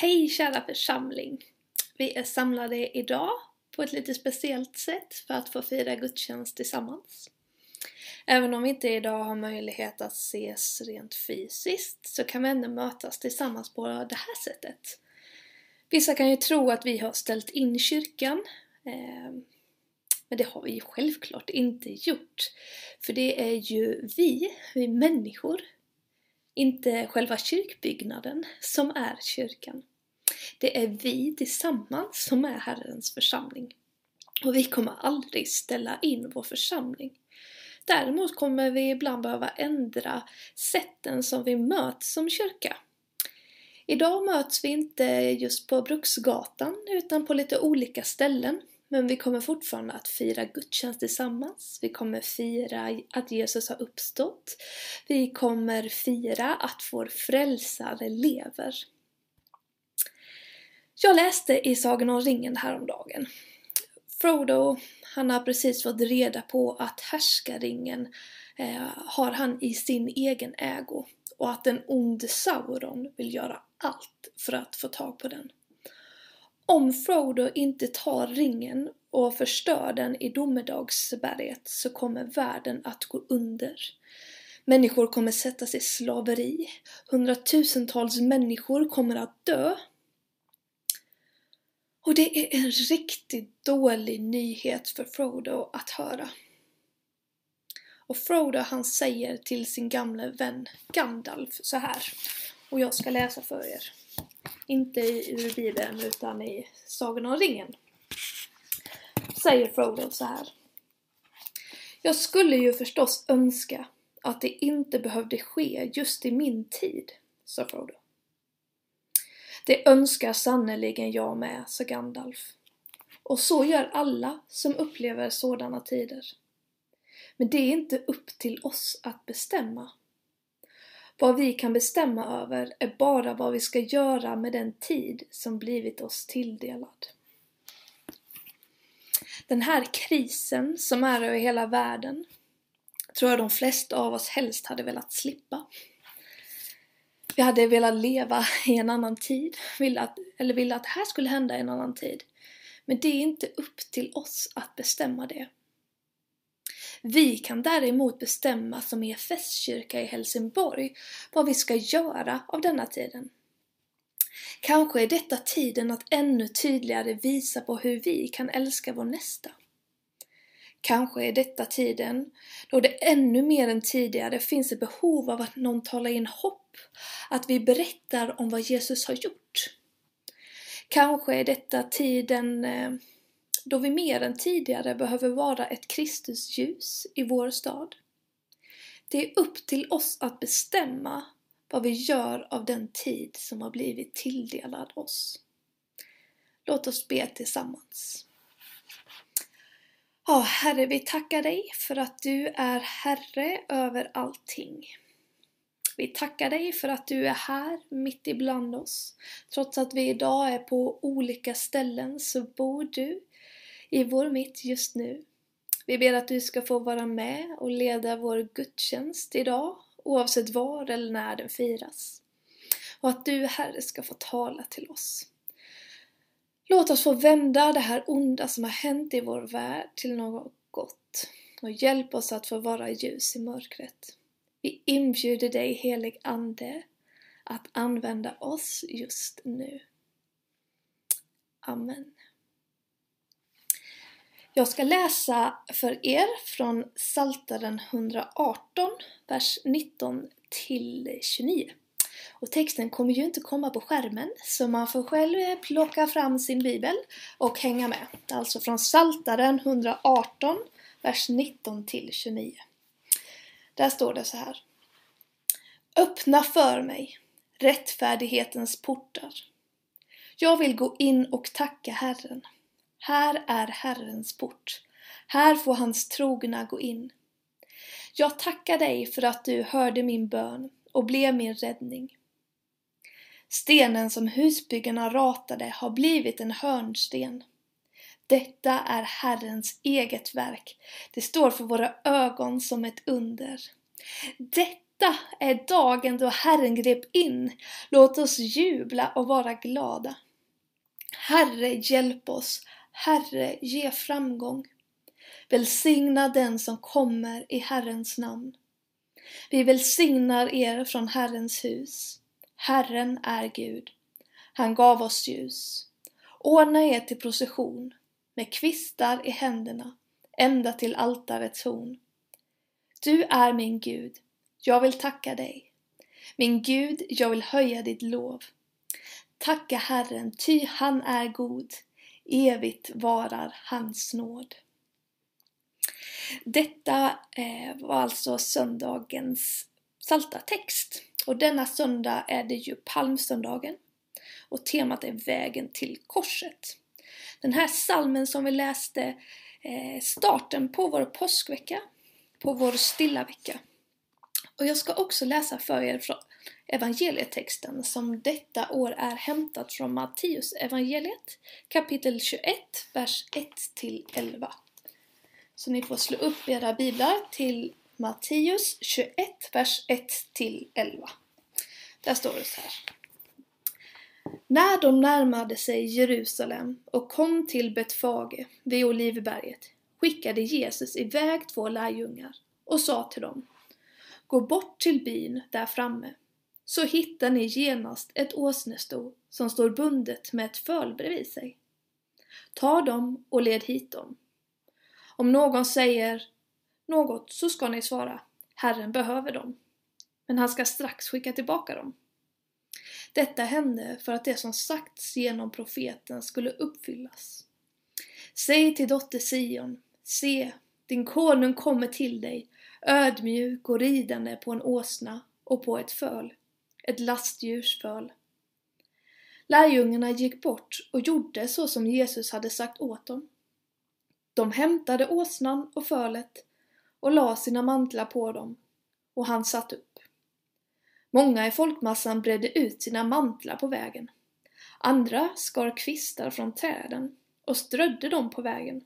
Hej kära församling! Vi är samlade idag på ett lite speciellt sätt för att få fira gudstjänst tillsammans. Även om vi inte idag har möjlighet att ses rent fysiskt så kan vi ändå mötas tillsammans på det här sättet. Vissa kan ju tro att vi har ställt in kyrkan, eh, men det har vi ju självklart inte gjort. För det är ju vi, vi människor, inte själva kyrkbyggnaden som är kyrkan. Det är vi tillsammans som är Herrens församling. Och vi kommer aldrig ställa in vår församling. Däremot kommer vi ibland behöva ändra sätten som vi möts som kyrka. Idag möts vi inte just på Bruksgatan utan på lite olika ställen. Men vi kommer fortfarande att fira gudstjänst tillsammans. Vi kommer fira att Jesus har uppstått. Vi kommer fira att vår frälsare lever. Jag läste i Sagan om ringen häromdagen. Frodo, han har precis fått reda på att härskaringen eh, har han i sin egen ägo och att en ond Sauron vill göra allt för att få tag på den. Om Frodo inte tar ringen och förstör den i domedagsberget så kommer världen att gå under. Människor kommer sättas i slaveri. Hundratusentals människor kommer att dö. Och det är en riktigt dålig nyhet för Frodo att höra. Och Frodo han säger till sin gamle vän Gandalf så här. Och jag ska läsa för er. Inte ur Bibeln utan i Sagan om ringen. Säger Frodo så här. Jag skulle ju förstås önska att det inte behövde ske just i min tid, sa Frodo. Det önskar sannerligen jag med, sa Gandalf. Och så gör alla som upplever sådana tider. Men det är inte upp till oss att bestämma. Vad vi kan bestämma över är bara vad vi ska göra med den tid som blivit oss tilldelad. Den här krisen som är över hela världen tror jag de flesta av oss helst hade velat slippa. Vi hade velat leva i en annan tid, ville att, eller ville att det här skulle hända i en annan tid. Men det är inte upp till oss att bestämma det. Vi kan däremot bestämma som er festkyrka i Helsingborg vad vi ska göra av denna tiden. Kanske är detta tiden att ännu tydligare visa på hur vi kan älska vår nästa. Kanske är detta tiden då det ännu mer än tidigare finns ett behov av att någon talar in hopp, att vi berättar om vad Jesus har gjort. Kanske är detta tiden eh, då vi mer än tidigare behöver vara ett Kristusljus i vår stad. Det är upp till oss att bestämma vad vi gör av den tid som har blivit tilldelad oss. Låt oss be tillsammans. Ja, Herre, vi tackar dig för att du är Herre över allting. Vi tackar dig för att du är här mitt ibland oss. Trots att vi idag är på olika ställen så bor du i vår mitt just nu. Vi ber att du ska få vara med och leda vår gudstjänst idag, oavsett var eller när den firas. Och att du, Herre, ska få tala till oss. Låt oss få vända det här onda som har hänt i vår värld till något gott och hjälp oss att få vara ljus i mörkret. Vi inbjuder dig, helig Ande, att använda oss just nu. Amen. Jag ska läsa för er från Saltaren 118, vers 19 till 29. Och texten kommer ju inte komma på skärmen så man får själv eh, plocka fram sin bibel och hänga med. Alltså från Saltaren 118, vers 19 till 29. Där står det så här. Öppna för mig rättfärdighetens portar. Jag vill gå in och tacka Herren. Här är Herrens port. Här får hans trogna gå in. Jag tackar dig för att du hörde min bön och blev min räddning. Stenen som husbyggarna ratade har blivit en hörnsten. Detta är Herrens eget verk. Det står för våra ögon som ett under. Detta är dagen då Herren grep in. Låt oss jubla och vara glada. Herre, hjälp oss. Herre, ge framgång. Välsigna den som kommer i Herrens namn. Vi välsignar er från Herrens hus. Herren är Gud. Han gav oss ljus. Ordna er till procession med kvistar i händerna ända till altarets horn. Du är min Gud, jag vill tacka dig. Min Gud, jag vill höja ditt lov. Tacka Herren, ty han är god. Evigt varar hans nåd. Detta eh, var alltså söndagens salta text. Och denna söndag är det ju palmsöndagen. Och temat är vägen till korset. Den här salmen som vi läste eh, starten på vår påskvecka, på vår stilla vecka. Och jag ska också läsa för er evangelietexten som detta år är hämtat från Matteus evangeliet kapitel 21, vers 1-11. Så ni får slå upp era biblar till Matteus 21, vers 1-11. Där står det så här. När de närmade sig Jerusalem och kom till Betfage vid Olivberget skickade Jesus iväg två lärjungar och sa till dem Gå bort till byn där framme så hittar ni genast ett åsnesto som står bundet med ett föl bredvid sig. Ta dem och led hit dem. Om någon säger något så ska ni svara Herren behöver dem. Men han ska strax skicka tillbaka dem. Detta hände för att det som sagts genom profeten skulle uppfyllas. Säg till dotter Sion, se, din konung kommer till dig, ödmjuk och ridande på en åsna och på ett föl, ett lastdjurs föl. Lärjungarna gick bort och gjorde så som Jesus hade sagt åt dem. De hämtade åsnan och fölet och la sina mantlar på dem, och han satt upp. Många i folkmassan bredde ut sina mantlar på vägen. Andra skar kvistar från träden och strödde dem på vägen.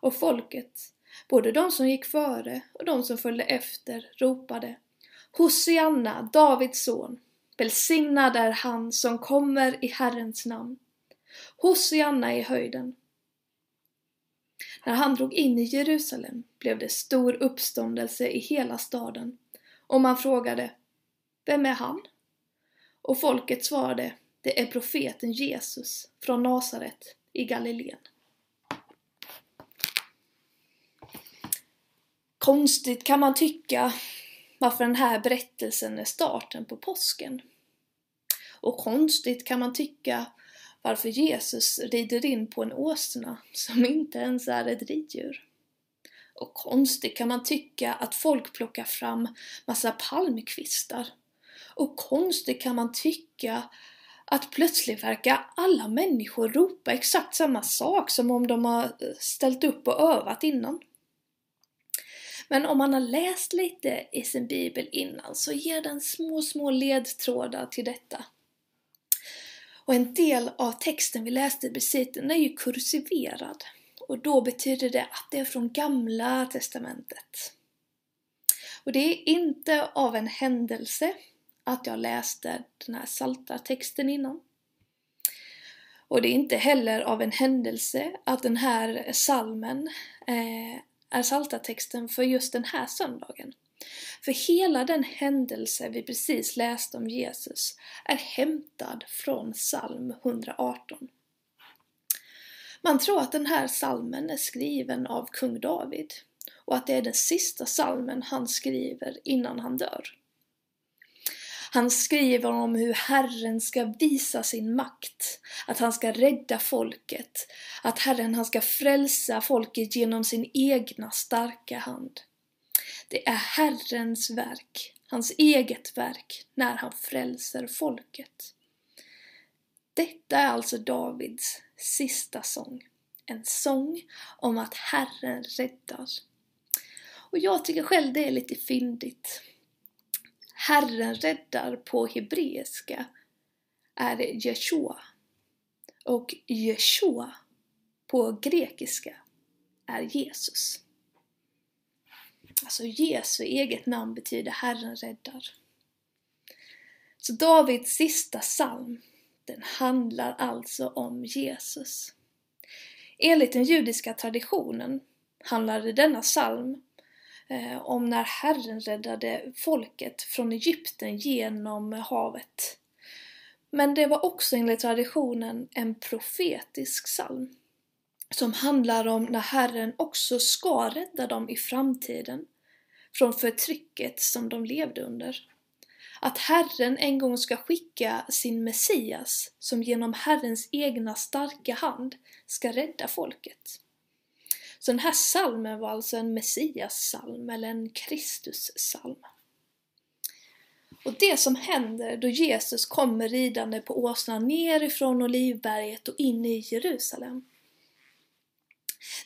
Och folket, både de som gick före och de som följde efter, ropade Hosianna, Davids son, välsignad är han som kommer i Herrens namn. Hosianna i höjden. När han drog in i Jerusalem blev det stor uppståndelse i hela staden och man frågade vem är han? Och folket svarade, det är profeten Jesus från Nasaret i Galileen. Konstigt kan man tycka varför den här berättelsen är starten på påsken. Och konstigt kan man tycka varför Jesus rider in på en åsna som inte ens är ett riddjur. Och konstigt kan man tycka att folk plockar fram massa palmkvistar och konstigt kan man tycka att plötsligt verkar alla människor ropa exakt samma sak som om de har ställt upp och övat innan. Men om man har läst lite i sin bibel innan så ger den små, små ledtrådar till detta. Och en del av texten vi läste precis, den är ju kursiverad. Och då betyder det att det är från gamla testamentet. Och det är inte av en händelse, att jag läste den här salta texten innan. Och det är inte heller av en händelse att den här salmen eh, är saltatexten för just den här söndagen. För hela den händelse vi precis läste om Jesus är hämtad från psalm 118. Man tror att den här salmen är skriven av kung David och att det är den sista salmen han skriver innan han dör. Han skriver om hur Herren ska visa sin makt, att han ska rädda folket, att Herren han ska frälsa folket genom sin egna starka hand. Det är Herrens verk, hans eget verk, när han frälser folket. Detta är alltså Davids sista sång. En sång om att Herren räddar. Och jag tycker själv det är lite fyndigt. Herren räddar på hebreiska är Jeshua. Och Jeshua på grekiska är Jesus. Alltså Jesu eget namn betyder Herren räddar. Så Davids sista psalm, den handlar alltså om Jesus. Enligt den judiska traditionen handlade denna psalm Eh, om när Herren räddade folket från Egypten genom havet. Men det var också enligt traditionen en profetisk psalm som handlar om när Herren också ska rädda dem i framtiden från förtrycket som de levde under. Att Herren en gång ska skicka sin Messias som genom Herrens egna starka hand ska rädda folket. Så den här salmen var alltså en Messias-salm eller en Kristus-salm. Och det som händer då Jesus kommer ridande på åsnan nerifrån Olivberget och in i Jerusalem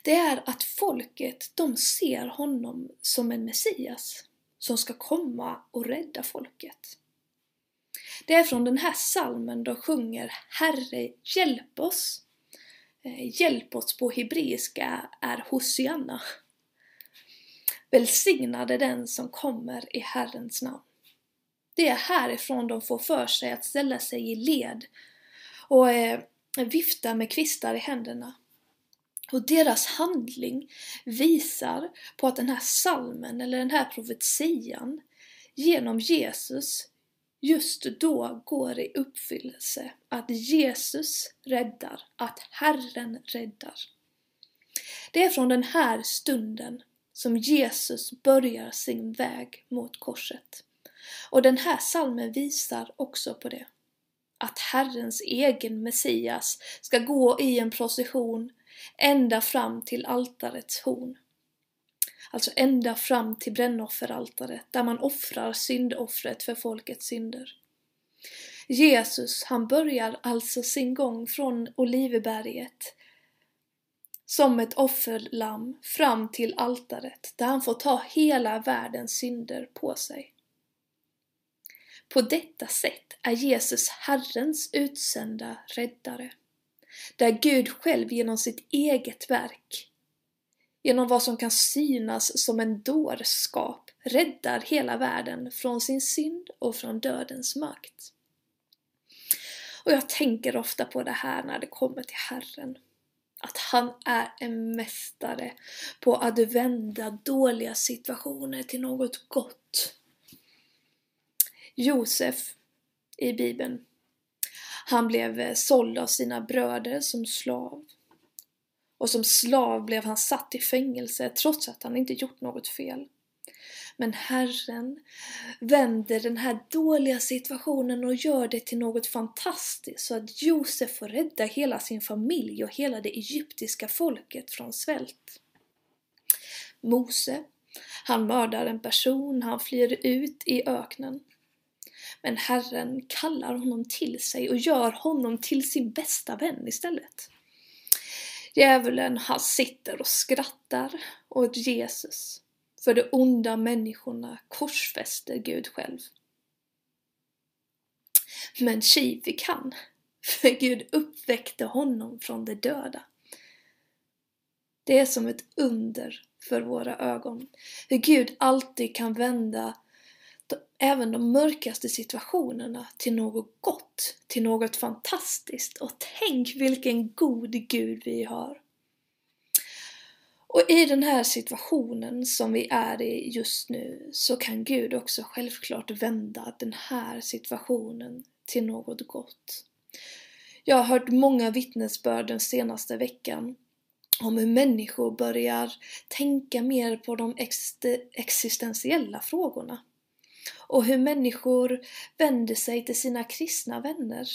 det är att folket, de ser honom som en Messias som ska komma och rädda folket. Det är från den här salmen de sjunger Herre, hjälp oss. Eh, hjälp oss på hebreiska är Hosianna. Välsignade den som kommer i Herrens namn. Det är härifrån de får för sig att ställa sig i led och eh, vifta med kvistar i händerna och deras handling visar på att den här salmen eller den här profetian genom Jesus just då går i uppfyllelse. Att Jesus räddar, att Herren räddar. Det är från den här stunden som Jesus börjar sin väg mot korset. Och den här salmen visar också på det. Att Herrens egen Messias ska gå i en procession ända fram till altarets horn. Alltså ända fram till brännofferaltaret där man offrar syndoffret för folkets synder. Jesus, han börjar alltså sin gång från Oliveberget som ett offerlamm fram till altaret där han får ta hela världens synder på sig. På detta sätt är Jesus Herrens utsända räddare där Gud själv genom sitt eget verk, genom vad som kan synas som en dårskap, räddar hela världen från sin synd och från dödens makt. Och jag tänker ofta på det här när det kommer till Herren. Att han är en mästare på att vända dåliga situationer till något gott. Josef i Bibeln han blev såld av sina bröder som slav. Och som slav blev han satt i fängelse trots att han inte gjort något fel. Men Herren vänder den här dåliga situationen och gör det till något fantastiskt så att Josef får rädda hela sin familj och hela det egyptiska folket från svält. Mose, han mördar en person, han flyr ut i öknen. Men Herren kallar honom till sig och gör honom till sin bästa vän istället. Djävulen, han sitter och skrattar åt Jesus. För de onda människorna korsfäster Gud själv. Men tji fick han, för Gud uppväckte honom från de döda. Det är som ett under för våra ögon, hur Gud alltid kan vända även de mörkaste situationerna till något gott, till något fantastiskt. Och tänk vilken god Gud vi har! Och i den här situationen som vi är i just nu så kan Gud också självklart vända den här situationen till något gott. Jag har hört många vittnesbörd den senaste veckan om hur människor börjar tänka mer på de existentiella frågorna och hur människor vänder sig till sina kristna vänner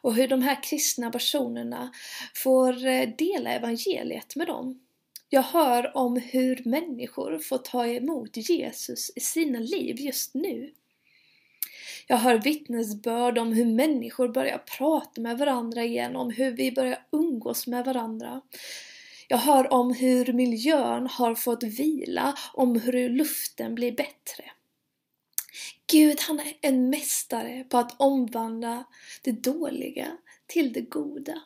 och hur de här kristna personerna får eh, dela evangeliet med dem. Jag hör om hur människor får ta emot Jesus i sina liv just nu. Jag hör vittnesbörd om hur människor börjar prata med varandra igen, om hur vi börjar umgås med varandra. Jag hör om hur miljön har fått vila, om hur luften blir bättre. Gud han är en mästare på att omvandla det dåliga till det goda.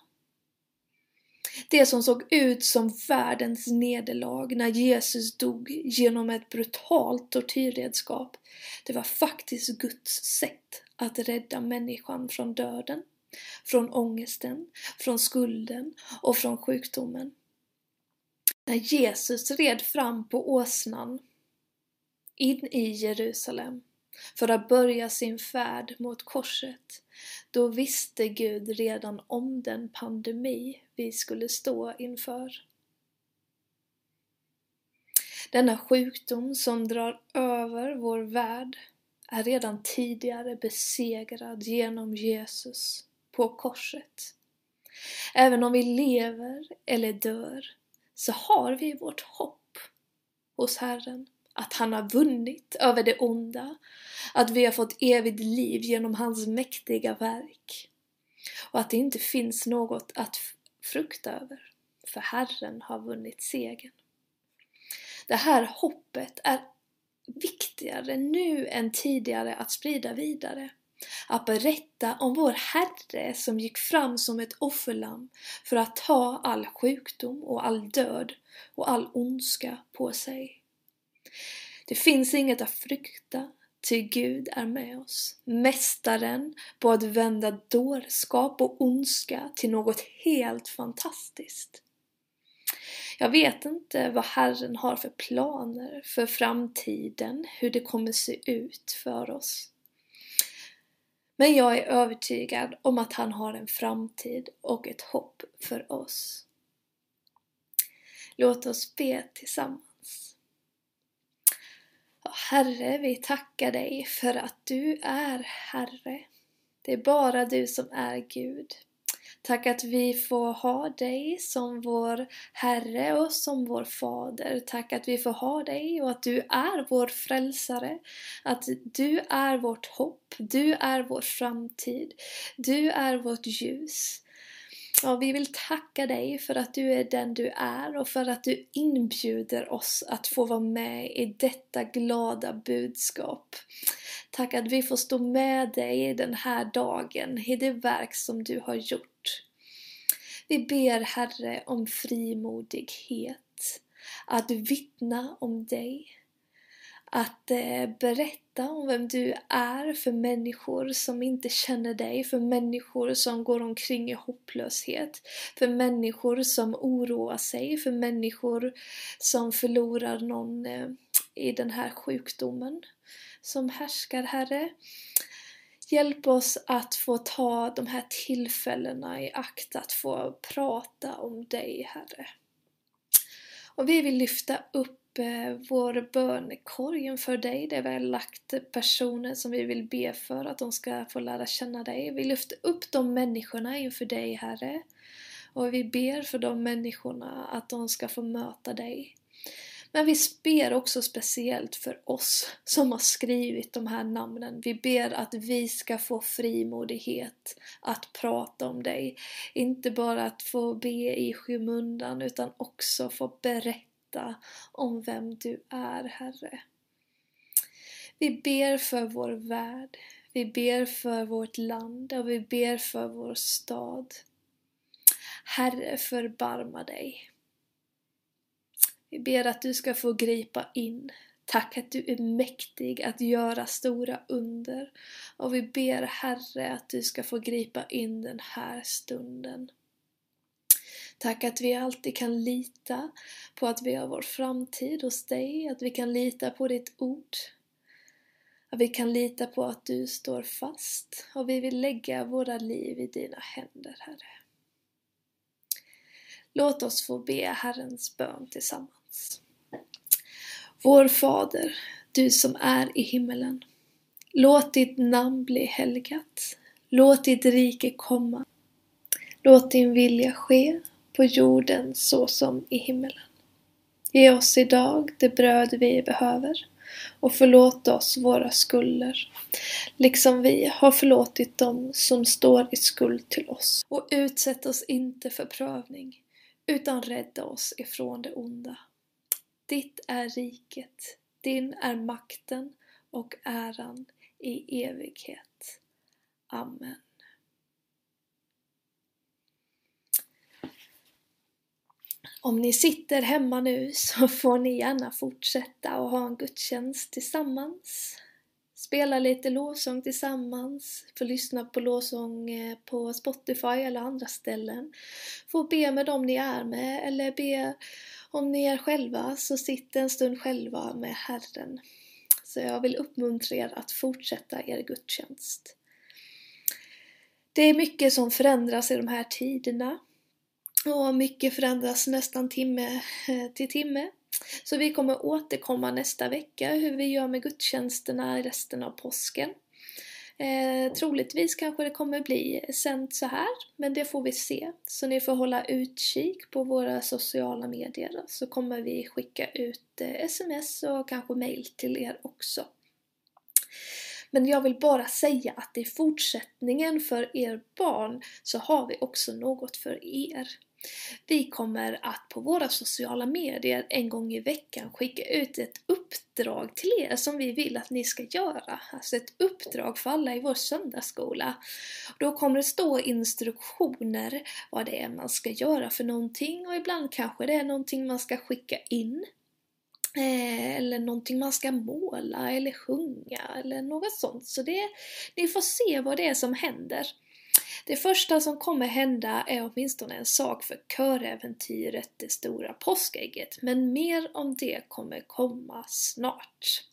Det som såg ut som världens nederlag när Jesus dog genom ett brutalt tortyrredskap, det var faktiskt Guds sätt att rädda människan från döden, från ångesten, från skulden och från sjukdomen. När Jesus red fram på åsnan in i Jerusalem för att börja sin färd mot korset, då visste Gud redan om den pandemi vi skulle stå inför. Denna sjukdom som drar över vår värld är redan tidigare besegrad genom Jesus på korset. Även om vi lever eller dör så har vi vårt hopp hos Herren att han har vunnit över det onda, att vi har fått evigt liv genom hans mäktiga verk och att det inte finns något att frukta över, för Herren har vunnit segern. Det här hoppet är viktigare nu än tidigare att sprida vidare. Att berätta om vår Herre som gick fram som ett offerlamm för att ta all sjukdom och all död och all ondska på sig. Det finns inget att frukta, ty Gud är med oss. Mästaren på att vända dårskap och ondska till något helt fantastiskt. Jag vet inte vad Herren har för planer för framtiden, hur det kommer se ut för oss. Men jag är övertygad om att han har en framtid och ett hopp för oss. Låt oss be tillsammans. Herre, vi tackar dig för att du är Herre. Det är bara du som är Gud. Tack att vi får ha dig som vår Herre och som vår Fader. Tack att vi får ha dig och att du är vår frälsare. Att du är vårt hopp, du är vår framtid, du är vårt ljus. Ja, vi vill tacka dig för att du är den du är och för att du inbjuder oss att få vara med i detta glada budskap. Tack att vi får stå med dig den här dagen i det verk som du har gjort. Vi ber Herre om frimodighet, att vittna om dig, att eh, berätta om vem du är för människor som inte känner dig, för människor som går omkring i hopplöshet, för människor som oroar sig, för människor som förlorar någon eh, i den här sjukdomen som härskar, Herre. Hjälp oss att få ta de här tillfällena i akt att få prata om dig, Herre. Och vi vill lyfta upp Eh, vår bönekorg inför dig där vi har lagt personer som vi vill be för att de ska få lära känna dig. Vi lyfter upp de människorna inför dig Herre. Och vi ber för de människorna att de ska få möta dig. Men vi ber också speciellt för oss som har skrivit de här namnen. Vi ber att vi ska få frimodighet att prata om dig. Inte bara att få be i skymundan utan också få berätta berätta om vem du är, Herre. Vi ber för vår värld, vi ber för vårt land och vi ber för vår stad. Herre, förbarma dig. Vi ber att du ska få gripa in. Tack att du är mäktig att göra stora under. Och vi ber Herre att du ska få gripa in den här stunden. Tack att vi alltid kan lita på att vi har vår framtid hos dig, att vi kan lita på ditt ord. Att vi kan lita på att du står fast och vi vill lägga våra liv i dina händer, Herre. Låt oss få be Herrens bön tillsammans. Vår Fader, du som är i himmelen. Låt ditt namn bli helgat. Låt ditt rike komma. Låt din vilja ske på jorden så som i himmelen. Ge oss idag det bröd vi behöver och förlåt oss våra skulder, liksom vi har förlåtit dem som står i skuld till oss. Och utsätt oss inte för prövning, utan rädda oss ifrån det onda. Ditt är riket, din är makten och äran i evighet. Amen. Om ni sitter hemma nu så får ni gärna fortsätta och ha en gudstjänst tillsammans. Spela lite lovsång tillsammans, få lyssna på lovsång eh, på Spotify eller andra ställen. Få be med dem ni är med eller be om ni är själva så sitt en stund själva med Herren. Så jag vill uppmuntra er att fortsätta er gudstjänst. Det är mycket som förändras i de här tiderna. Och mycket förändras nästan timme eh, till timme. Så vi kommer återkomma nästa vecka hur vi gör med gudstjänsterna i resten av påsken. Eh, troligtvis kanske det kommer bli sänt så här, men det får vi se. Så ni får hålla utkik på våra sociala medier så kommer vi skicka ut eh, sms och kanske mail till er också. Men jag vill bara säga att i fortsättningen för er barn så har vi också något för er. Vi kommer att på våra sociala medier en gång i veckan skicka ut ett uppdrag till er som vi vill att ni ska göra. Alltså ett uppdrag för alla i vår söndagsskola. Då kommer det stå instruktioner vad det är man ska göra för någonting och ibland kanske det är någonting man ska skicka in. Eh, eller någonting man ska måla eller sjunga eller något sånt. Så det, ni får se vad det är som händer. Det första som kommer hända är åtminstone en sak för köräventyret Det stora påskägget, men mer om det kommer komma snart.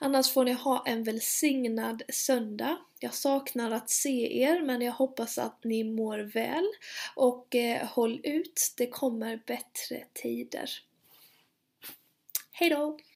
Annars får ni ha en välsignad söndag. Jag saknar att se er men jag hoppas att ni mår väl och eh, håll ut, det kommer bättre tider. Hejdå!